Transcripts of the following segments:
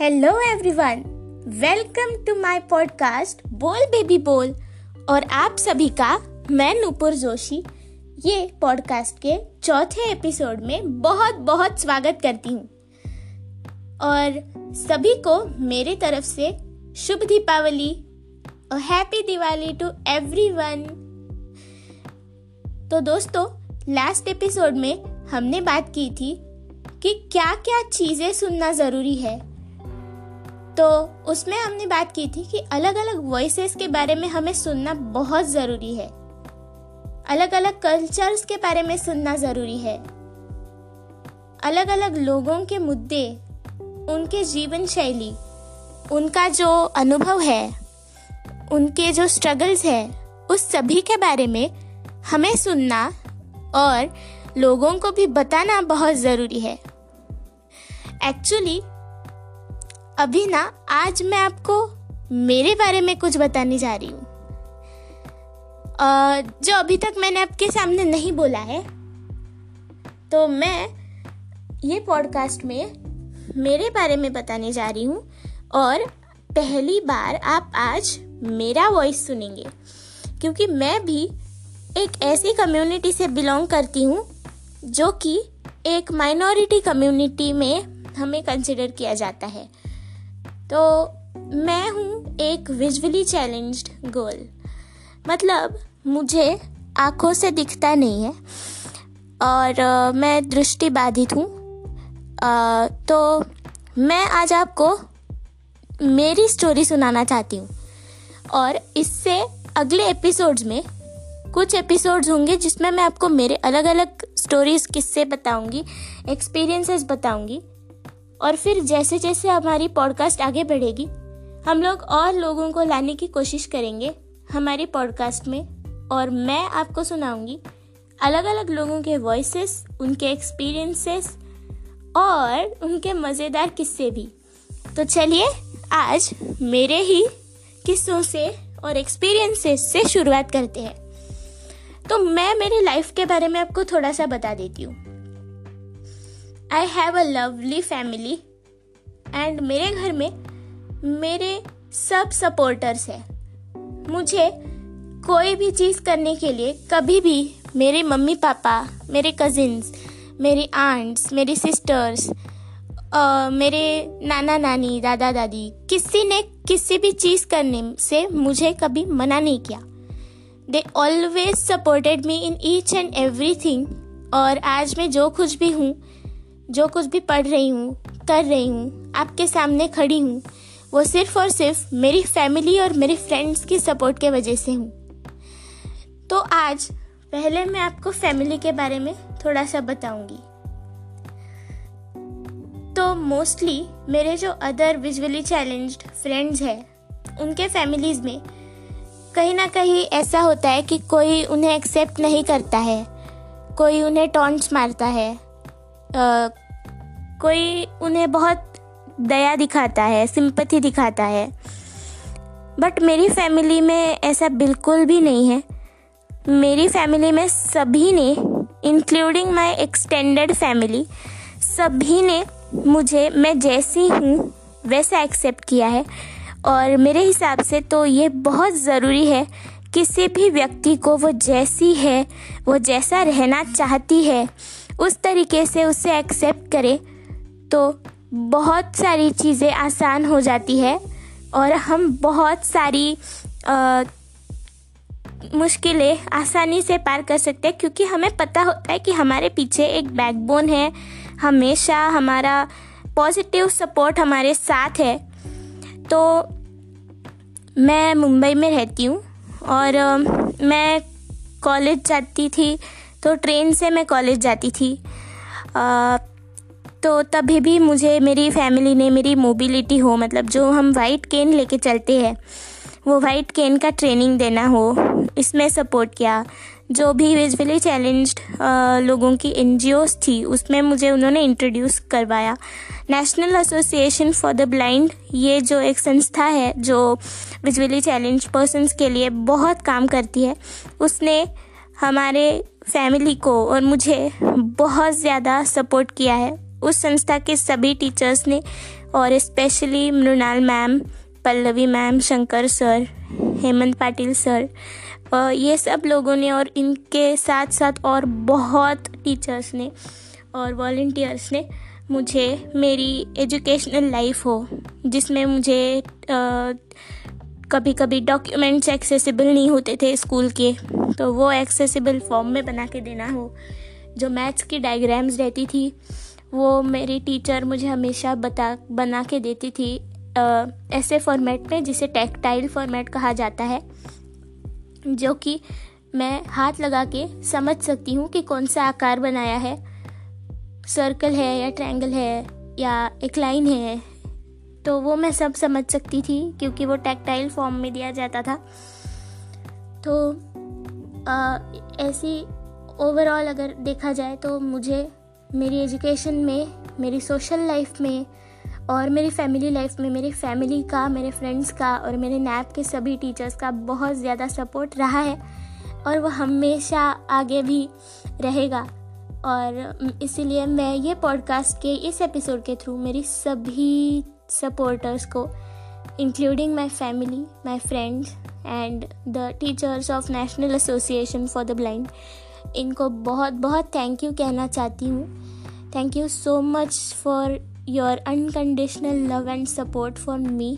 Hello everyone welcome to my podcast Bol baby Bol और आप सभी का, मैं नूपुर जोशी, ये पॉडकास्ट के चौथे एपिसोड में बहुत बहुत स्वागत करती हूँ। और सभी को मेरे तरफ़ से शुभ दीपावली और हैप्पी दिवाली टू एवरीवन तो दोस्तों लास्ट एपिसोड में हमने बात की थी कि क्या क्या चीज़ें सुनना ज़रूरी है। तो उसमें हमने बात की थी कि अलग अलग वॉइसेस के बारे में हमें सुनना बहुत ज़रूरी है। अलग अलग कल्चर्स के बारे में सुनना ज़रूरी है। अलग अलग लोगों के मुद्दे, उनके जीवन शैली, उनका जो अनुभव है, उनके जो स्ट्रगल्स है, उस सभी के बारे में हमें सुनना और लोगों को भी बताना बहुत ज़रूरी है। एक्चुअली अभी ना, आज मैं आपको मेरे बारे में कुछ बताने जा रही हूँ। जो अभी तक मैंने आपके सामने नहीं बोला है तो मैं ये पॉडकास्ट में मेरे बारे में बताने जा रही हूँ और पहली बार आप आज मेरा वॉइस सुनेंगे, क्योंकि मैं भी एक ऐसी कम्युनिटी से बिलोंग करती हूँ, जो कि एक माइनॉरिटी कम्युनिटी में हमें कंसिडर किया जाता है। तो मैं हूँ एक विजुअली चैलेंज्ड गर्ल मतलब मुझे आँखों से दिखता नहीं है और आ, मैं दृष्टि बाधित हूँ तो मैं आज आपको मेरी स्टोरी सुनाना चाहती हूँ। और इससे अगले एपिसोड्स में कुछ एपिसोड्स होंगे जिसमें मैं आपको मेरे अलग अलग स्टोरीज किस्से बताऊँगी एक्सपीरियंसेस बताऊँगी। और फिर जैसे जैसे हमारी पॉडकास्ट आगे बढ़ेगी, हम लोग और लोगों को लाने की कोशिश करेंगे हमारी पॉडकास्ट में। और मैं आपको सुनाऊँगी अलग अलग लोगों के वॉइसेस उनके एक्सपीरियंसेस और उनके मज़ेदार किस्से भी। तो चलिए, आज मेरे ही किस्सों से और एक्सपीरियंसेस से शुरुआत करते हैं। तो मैं मेरी लाइफ के बारे में आपको थोड़ा सा बता देती हूँ। I have a lovely family and मेरे घर में मेरे सब सपोर्टर्स हैं। मुझे कोई भी चीज़ करने के लिए कभी भी मेरे मम्मी पापा, मेरे कजिन्स मेरी आंट्स मेरी सिस्टर्स मेरे नाना नानी, दादा दादी, किसी ने किसी भी चीज़ करने से मुझे कभी मना नहीं किया। They always supported me in each and every thing और आज मैं जो कुछ भी हूँ जो कुछ भी पढ़ रही हूँ, कर रही हूँ, आपके सामने खड़ी हूँ, वो सिर्फ़ और सिर्फ़ मेरी फैमिली और मेरे फ्रेंड्स की सपोर्ट के वजह से हूँ। तो आज, पहले मैं आपको फैमिली के बारे में थोड़ा सा बताऊँगी। तो मोस्टली मेरे जो अदर विजुअली चैलेंज्ड फ्रेंड्स हैं, उनके फैमिलीज़ में, कहीं ना कहीं ऐसा होता है कि कोई उन्हें एक्सेप्ट नहीं करता है, कोई उन्हें टॉन्ट्स मारता है। कोई उन्हें बहुत दया दिखाता है सिंपथी दिखाता है। बट मेरी फैमिली में ऐसा बिल्कुल भी नहीं है। मेरी फैमिली में सभी ने इंक्लूडिंग माय एक्सटेंडेड फैमिली सभी ने मुझे, मैं जैसी हूँ, वैसा एक्सेप्ट किया है। और मेरे हिसाब से तो ये बहुत ज़रूरी है, किसी भी व्यक्ति को वो जैसी है, वो जैसा रहना चाहती है उस तरीके से उसे एक्सेप्ट करें तो बहुत सारी चीज़ें आसान हो जाती है और हम बहुत सारी मुश्किलें आसानी से पार कर सकते हैं, क्योंकि हमें पता होता है कि हमारे पीछे एक बैकबोन है। हमेशा हमारा पॉजिटिव सपोर्ट हमारे साथ है। तो मैं मुंबई में रहती हूँ और मैं कॉलेज जाती थी तो ट्रेन से मैं कॉलेज जाती थी। आ, तो तभी भी मुझे मेरी फैमिली ने मेरी मोबिलिटी हो मतलब जो हम वाइट केन लेके चलते हैं वो वाइट केन का ट्रेनिंग देना हो इसमें सपोर्ट किया। जो भी विजुअली चैलेंज्ड लोगों की एन थी उसमें मुझे उन्होंने इंट्रोड्यूस करवाया। National Association for the Blind ये जो एक संस्था है जो विजुअली चैलेंज पर्सनस के लिए बहुत काम करती है उसने हमारे फैमिली को और मुझे बहुत ज़्यादा सपोर्ट किया है। उस संस्था के सभी टीचर्स ने और specially Mrinal ma'am Pallavi ma'am Shankar sir Hemant Patil sir ये सब लोगों ने और इनके साथ साथ और बहुत टीचर्स ने और वॉल्टियर्स ने मुझे मेरी एजुकेशनल लाइफ हो जिसमें मुझे आ, कभी कभी डॉक्यूमेंट्स एक्सेसिबल नहीं होते थे स्कूल के तो वो एक्सेसिबल फॉर्म में बना के देना हो। जो मैथ्स की डायग्राम्स रहती थी, वो मेरी टीचर मुझे हमेशा बता, बना के देती थी ऐसे फॉर्मेट में जिसे टेक्टाइल फॉर्मेट कहा जाता है, जो कि मैं हाथ लगा के समझ सकती हूँ कि कौन सा आकार बनाया है। सर्कल है या ट्रायंगल है या एक लाइन है तो वो मैं सब समझ सकती थी, क्योंकि वो टेक्टाइल फॉर्म में दिया जाता था। तो ऐसी ओवरऑल अगर देखा जाए तो मुझे मेरी एजुकेशन में, मेरी सोशल लाइफ में और मेरी फैमिली लाइफ में, मेरी फैमिली का, मेरे फ्रेंड्स का और मेरे नैप के सभी टीचर्स का बहुत ज़्यादा सपोर्ट रहा है और वो हमेशा आगे भी रहेगा। और इसीलिए मैं ये पॉडकास्ट के इस एपिसोड के थ्रू मेरी सभी सपोर्टर्स को including my family my friends and the teachers of National Association for the Blind इनको बहुत बहुत थैंक यू कहना चाहती हूँ। Thank you so much for your unconditional love and support for me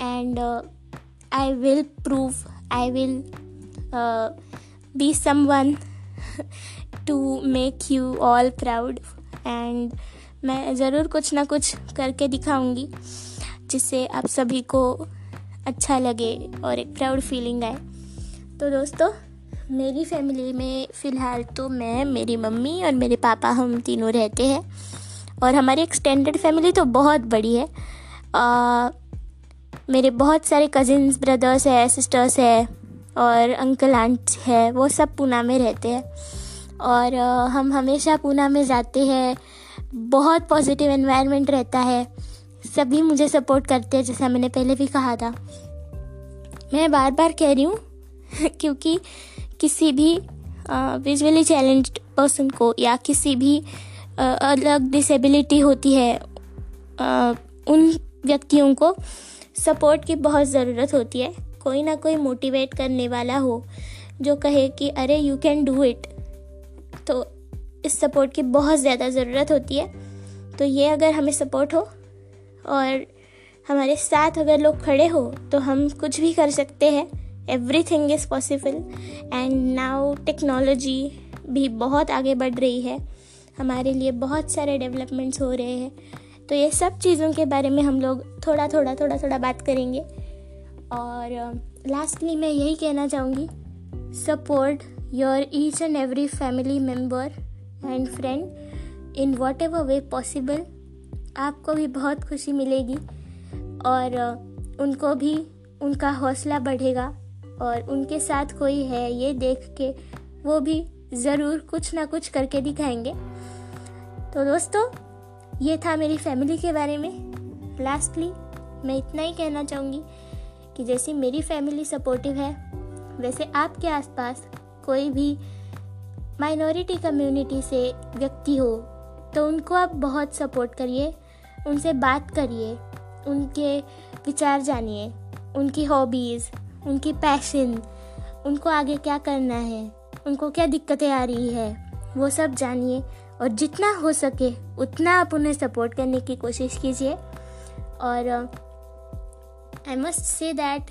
and I will prove I will be someone to make you all proud and मैं ज़रूर कुछ ना कुछ करके दिखाऊँगी जिससे आप सभी को अच्छा लगे और एक प्राउड फीलिंग आए। तो दोस्तों मेरी फैमिली में फ़िलहाल तो मैं मेरी मम्मी और मेरे पापा हम तीनों रहते हैं। और हमारी एक्सटेंडेड फैमिली तो बहुत बड़ी है। आ, मेरे बहुत सारे कज़िन्स ब्रदर्स है सिस्टर्स है और अंकल आंट है वो सब पूना में रहते हैं। और आ, हम हमेशा पूना में जाते हैं। बहुत पॉजिटिव एनवायरनमेंट रहता है। सभी मुझे सपोर्ट करते हैं जैसा मैंने पहले भी कहा था। मैं बार बार कह रही हूँ क्योंकि किसी भी विजुअली चैलेंज पर्सन को या किसी भी आ, अलग डिसेबिलिटी होती है आ, उन व्यक्तियों को सपोर्ट की बहुत ज़रूरत होती है। कोई ना कोई मोटिवेट करने वाला हो जो कहे कि अरे यू कैन डू इट तो इस सपोर्ट की बहुत ज़्यादा ज़रूरत होती है। तो ये अगर हमें सपोर्ट हो और हमारे साथ अगर लोग खड़े हो तो हम कुछ भी कर सकते हैं। Everything is possible and now technology भी बहुत आगे बढ़ रही है। हमारे लिए बहुत सारे डेवलपमेंट्स हो रहे हैं। तो ये सब चीज़ों के बारे में हम लोग थोड़ा थोड़ा थोड़ा थोड़ा बात करेंगे। और लास्टली मैं यही कहना चाहूँगी support your each and every family member and friend, in whatever way possible आपको भी बहुत खुशी मिलेगी और उनको भी उनका हौसला बढ़ेगा और उनके साथ कोई है ये देख के वो भी ज़रूर कुछ ना कुछ करके दिखाएँगे। तो दोस्तों, ये था मेरी फैमिली के बारे में। लास्टली मैं इतना ही कहना चाहूँगी कि जैसे मेरी फैमिली सपोर्टिव है, वैसे आपके आसपास कोई भी माइनॉरिटी कम्युनिटी से व्यक्ति हो तो उनको आप बहुत सपोर्ट करिए, उनसे बात करिए, उनके विचार जानिए, उनकी हॉबीज़, उनकी पैशन, उनको आगे क्या करना है, उनको क्या दिक्कतें आ रही है, वो सब जानिए और जितना हो सके उतना आप उन्हें सपोर्ट करने की कोशिश कीजिए। और आई मस्ट से दैट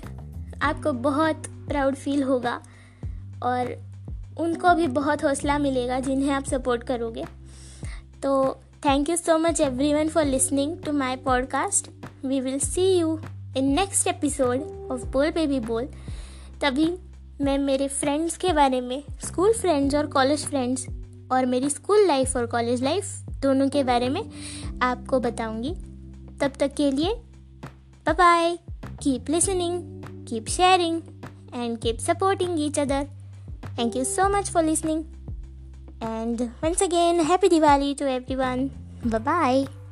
आपको बहुत प्राउड फील होगा और उनको भी बहुत हौसला मिलेगा जिन्हें आप सपोर्ट करोगे। तो thank you so much everyone for listening to my podcast we will see you in next episode of Bol baby Bol तभी मैं मेरे फ्रेंड्स के बारे में स्कूल फ्रेंड्स और कॉलेज फ्रेंड्स और मेरी स्कूल लाइफ और कॉलेज लाइफ दोनों के बारे में आपको बताऊँगी। तब तक के लिए bye keep listening keep sharing and keep supporting each other Thank you so much for listening. And once again, happy Diwali to everyone. Bye bye.